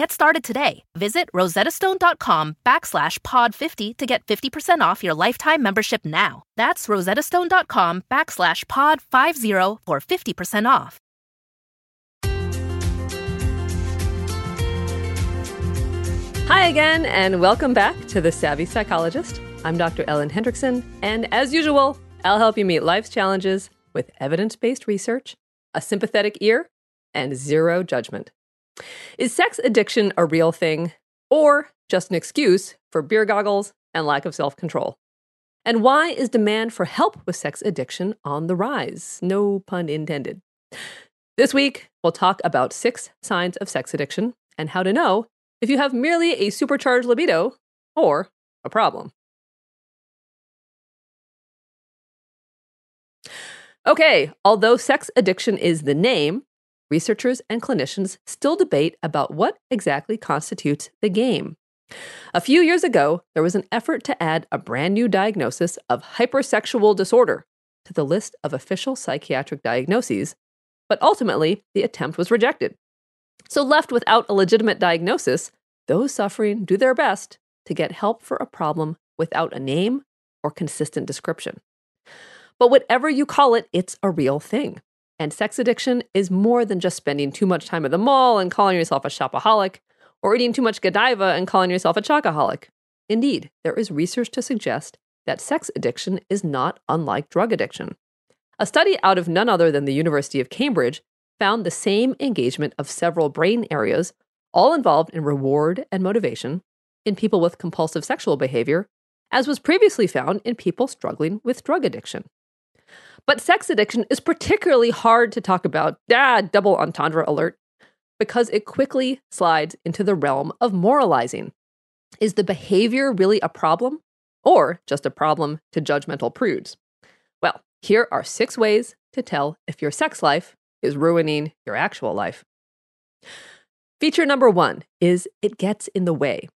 Get started today. Visit rosettastone.com backslash pod50 to get 50% off your lifetime membership now. That's rosettastone.com backslash pod50 for 50% off. Hi again, and welcome back to The Savvy Psychologist. I'm Dr. Ellen Hendriksen, and as usual, I'll help you meet life's challenges with evidence based research, a sympathetic ear, and zero judgment. Is sex addiction a real thing or just an excuse for beer goggles and lack of self control? And why is demand for help with sex addiction on the rise? No pun intended. This week, we'll talk about six signs of sex addiction and how to know if you have merely a supercharged libido or a problem. Okay, although sex addiction is the name, researchers and clinicians still debate about what exactly constitutes the game. A few years ago, there was an effort to add a brand new diagnosis of hypersexual disorder to the list of official psychiatric diagnoses, but ultimately the attempt was rejected. So, left without a legitimate diagnosis, those suffering do their best to get help for a problem without a name or consistent description. But whatever you call it, it's a real thing. And sex addiction is more than just spending too much time at the mall and calling yourself a shopaholic, or eating too much Godiva and calling yourself a chocoholic. Indeed, there is research to suggest that sex addiction is not unlike drug addiction. A study out of none other than the University of Cambridge found the same engagement of several brain areas, all involved in reward and motivation, in people with compulsive sexual behavior, as was previously found in people struggling with drug addiction. But sex addiction is particularly hard to talk about, ah, double entendre alert, because it quickly slides into the realm of moralizing. Is the behavior really a problem or just a problem to judgmental prudes? Well, here are six ways to tell if your sex life is ruining your actual life. Feature number one is it gets in the way.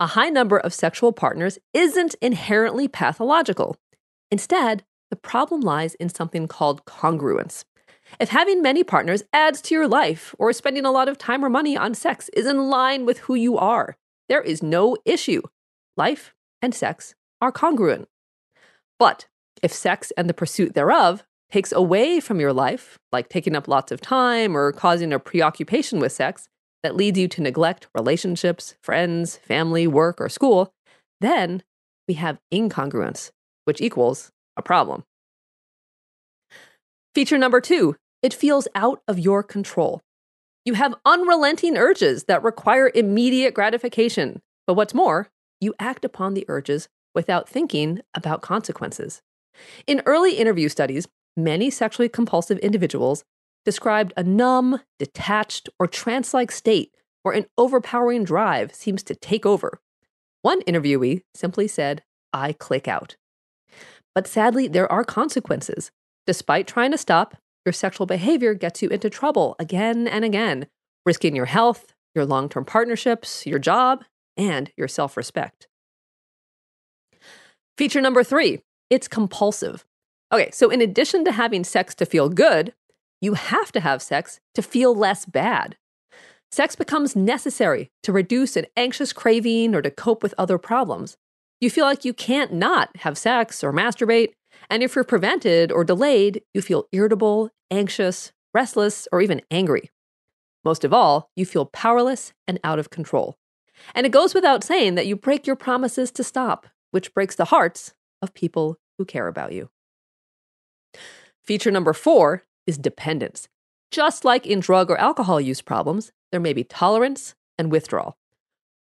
A high number of sexual partners isn't inherently pathological. Instead, the problem lies in something called congruence. If having many partners adds to your life or spending a lot of time or money on sex is in line with who you are, there is no issue. Life and sex are congruent. But if sex and the pursuit thereof takes away from your life, like taking up lots of time or causing a preoccupation with sex that leads you to neglect relationships, friends, family, work, or school, then we have incongruence, which equals a problem. Feature number two it feels out of your control. You have unrelenting urges that require immediate gratification. But what's more, you act upon the urges without thinking about consequences. In early interview studies, many sexually compulsive individuals described a numb, detached, or trance like state where an overpowering drive seems to take over. One interviewee simply said, I click out. But sadly, there are consequences. Despite trying to stop, your sexual behavior gets you into trouble again and again, risking your health, your long term partnerships, your job, and your self respect. Feature number three it's compulsive. Okay, so in addition to having sex to feel good, you have to have sex to feel less bad. Sex becomes necessary to reduce an anxious craving or to cope with other problems. You feel like you can't not have sex or masturbate. And if you're prevented or delayed, you feel irritable, anxious, restless, or even angry. Most of all, you feel powerless and out of control. And it goes without saying that you break your promises to stop, which breaks the hearts of people who care about you. Feature number four is dependence. Just like in drug or alcohol use problems, there may be tolerance and withdrawal.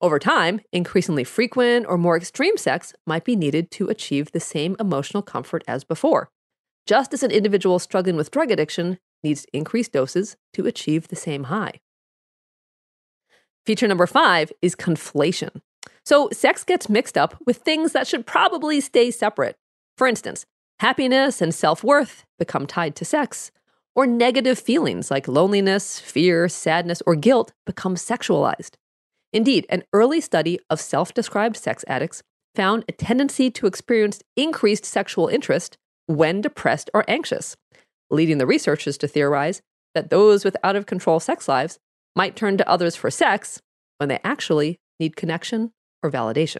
Over time, increasingly frequent or more extreme sex might be needed to achieve the same emotional comfort as before, just as an individual struggling with drug addiction needs increased doses to achieve the same high. Feature number five is conflation. So, sex gets mixed up with things that should probably stay separate. For instance, happiness and self worth become tied to sex, or negative feelings like loneliness, fear, sadness, or guilt become sexualized. Indeed, an early study of self described sex addicts found a tendency to experience increased sexual interest when depressed or anxious, leading the researchers to theorize that those with out of control sex lives might turn to others for sex when they actually need connection or validation.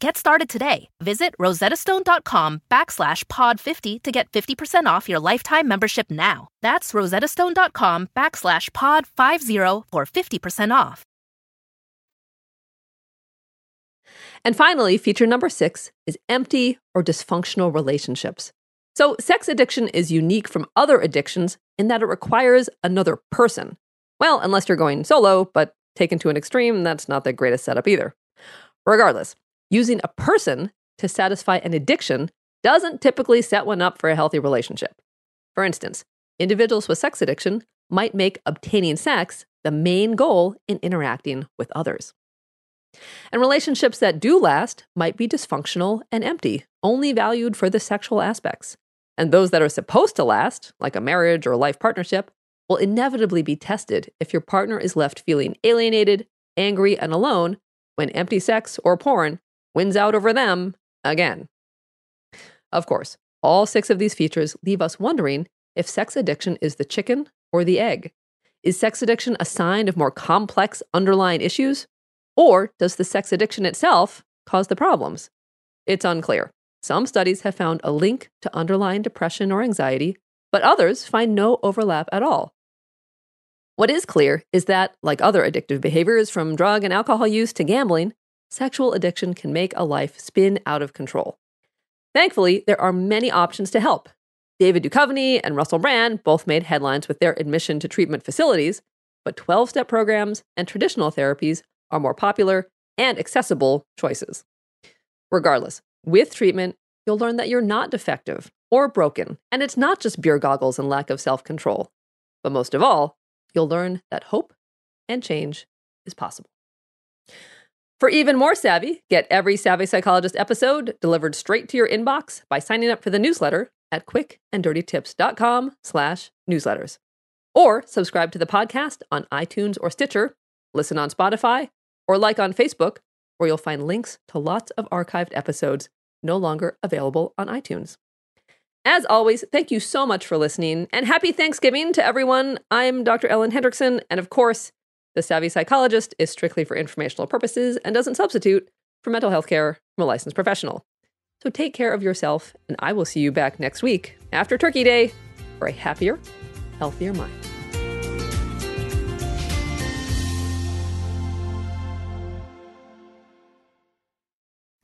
Get started today. Visit rosettastone.com backslash pod50 to get 50% off your lifetime membership now. That's rosettastone.com backslash pod50 for 50% off. And finally, feature number six is empty or dysfunctional relationships. So, sex addiction is unique from other addictions in that it requires another person. Well, unless you're going solo, but taken to an extreme, that's not the greatest setup either. Regardless, using a person to satisfy an addiction doesn't typically set one up for a healthy relationship. For instance, individuals with sex addiction might make obtaining sex the main goal in interacting with others. And relationships that do last might be dysfunctional and empty, only valued for the sexual aspects. And those that are supposed to last, like a marriage or a life partnership, will inevitably be tested if your partner is left feeling alienated, angry, and alone when empty sex or porn wins out over them again. Of course, all six of these features leave us wondering if sex addiction is the chicken or the egg. Is sex addiction a sign of more complex underlying issues? Or does the sex addiction itself cause the problems? It's unclear. Some studies have found a link to underlying depression or anxiety, but others find no overlap at all. What is clear is that, like other addictive behaviors from drug and alcohol use to gambling, sexual addiction can make a life spin out of control. Thankfully, there are many options to help. David Duchovny and Russell Brand both made headlines with their admission to treatment facilities, but 12 step programs and traditional therapies are more popular and accessible choices. Regardless, with treatment, you'll learn that you're not defective or broken, and it's not just beer goggles and lack of self control. But most of all, you'll learn that hope and change is possible. For even more savvy, get every Savvy Psychologist episode delivered straight to your inbox by signing up for the newsletter at quickanddirtytips.com slash newsletters. Or subscribe to the podcast on iTunes or Stitcher, listen on Spotify, or like on Facebook, where you'll find links to lots of archived episodes no longer available on iTunes. As always, thank you so much for listening, and happy Thanksgiving to everyone. I'm Dr. Ellen Hendriksen, and of course, the Savvy Psychologist is strictly for informational purposes and doesn't substitute for mental health care from a licensed professional. So take care of yourself, and I will see you back next week after Turkey Day for a happier, healthier mind.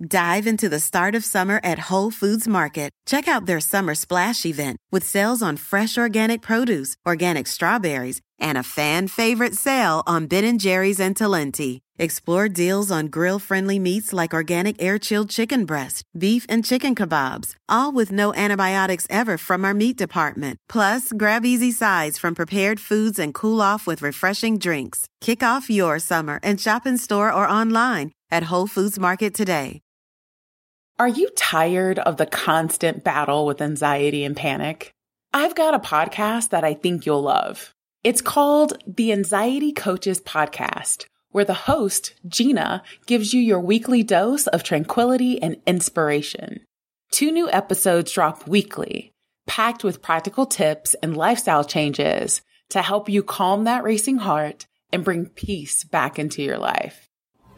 Dive into the start of summer at Whole Foods Market. Check out their summer splash event with sales on fresh organic produce, organic strawberries, and a fan favorite sale on Ben & Jerry's and Talenti. Explore deals on grill-friendly meats like organic air-chilled chicken breast, beef and chicken kebabs, all with no antibiotics ever from our meat department. Plus, grab easy sides from prepared foods and cool off with refreshing drinks. Kick off your summer and shop in store or online at Whole Foods Market today. Are you tired of the constant battle with anxiety and panic? I've got a podcast that I think you'll love. It's called the Anxiety Coaches Podcast, where the host, Gina, gives you your weekly dose of tranquility and inspiration. Two new episodes drop weekly, packed with practical tips and lifestyle changes to help you calm that racing heart and bring peace back into your life.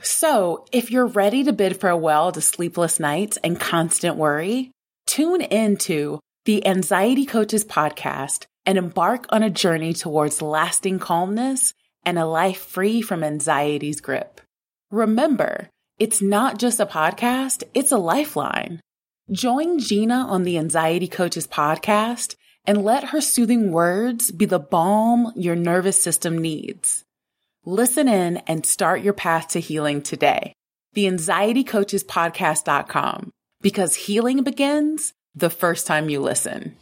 So, if you're ready to bid farewell to sleepless nights and constant worry, tune into the Anxiety Coaches podcast and embark on a journey towards lasting calmness and a life free from anxiety's grip. Remember, it's not just a podcast, it's a lifeline. Join Gina on the Anxiety Coaches podcast and let her soothing words be the balm your nervous system needs. Listen in and start your path to healing today. theanxietycoachespodcast.com because healing begins the first time you listen.